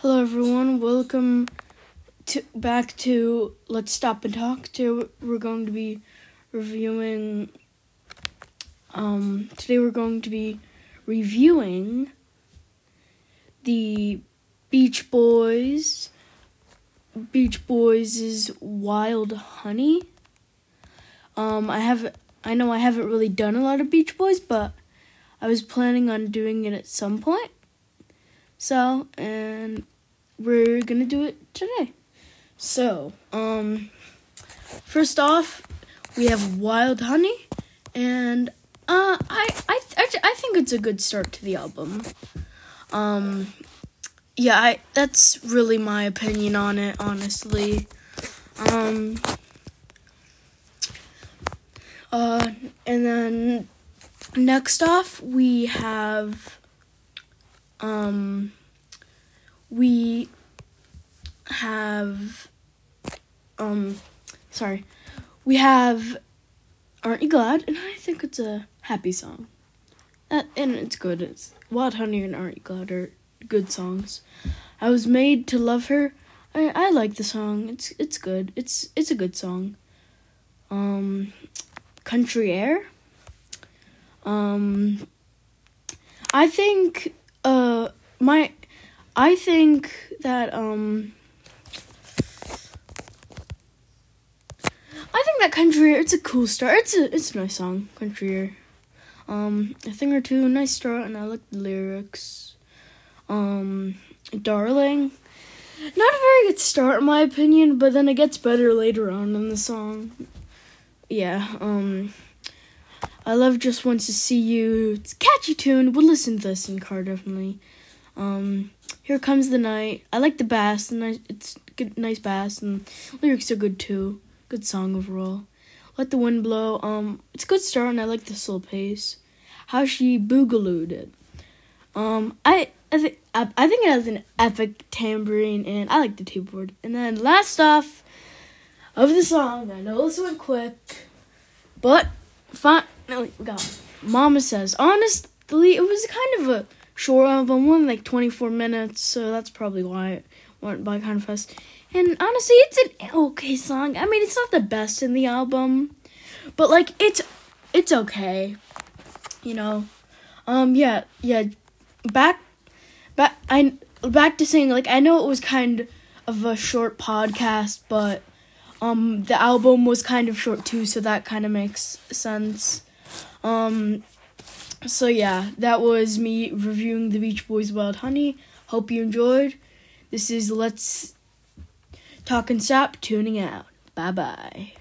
Hello, everyone. Welcome to back to Let's Stop and Talk. Today we're going to be reviewing. Um, today we're going to be reviewing the Beach Boys. Beach Boys' Wild Honey. Um, I have I know I haven't really done a lot of Beach Boys, but I was planning on doing it at some point. So, and we're gonna do it today. So, um, first off, we have Wild Honey, and uh, I I I, I think it's a good start to the album. Um, yeah, I that's really my opinion on it, honestly. Um, uh, and then next off we have um we have um sorry. We have aren't you glad? And i think it's a happy song. Uh, and it's good. It's wild honey and aren't you glad are good songs. I was made to love her. I i like the song. It's it's good. It's it's a good song. Um country air. Um i think uh my I think that um I think that country it's a cool start. It's a it's a nice song, country. Um a thing or two, nice start and I like the lyrics. Um Darling. Not a very good start in my opinion, but then it gets better later on in the song. Yeah, um I love just once to see you. It's a catchy tune. We'll listen to this in car definitely. Um, here comes the night. I like the bass, and it's good, nice bass, and lyrics are good too. Good song overall. Let the wind blow. Um, it's a good start, and I like the slow pace. How she boogalooed it. Um, I I think I, I think it has an epic tambourine, and I like the keyboard. And then last off of the song, I know this went quick, but fine. No, we got Mama says. Honestly, it was kind of a short album, like 24 minutes, so that's probably why it went by kind of fast. And honestly, it's an okay song. I mean, it's not the best in the album, but like it's it's okay. You know. Um yeah, yeah. Back back I back to saying like I know it was kind of a short podcast, but um the album was kind of short too, so that kind of makes sense. Um so yeah, that was me reviewing the Beach Boys Wild Honey. Hope you enjoyed. This is Let's Talk and Stop tuning out. Bye bye.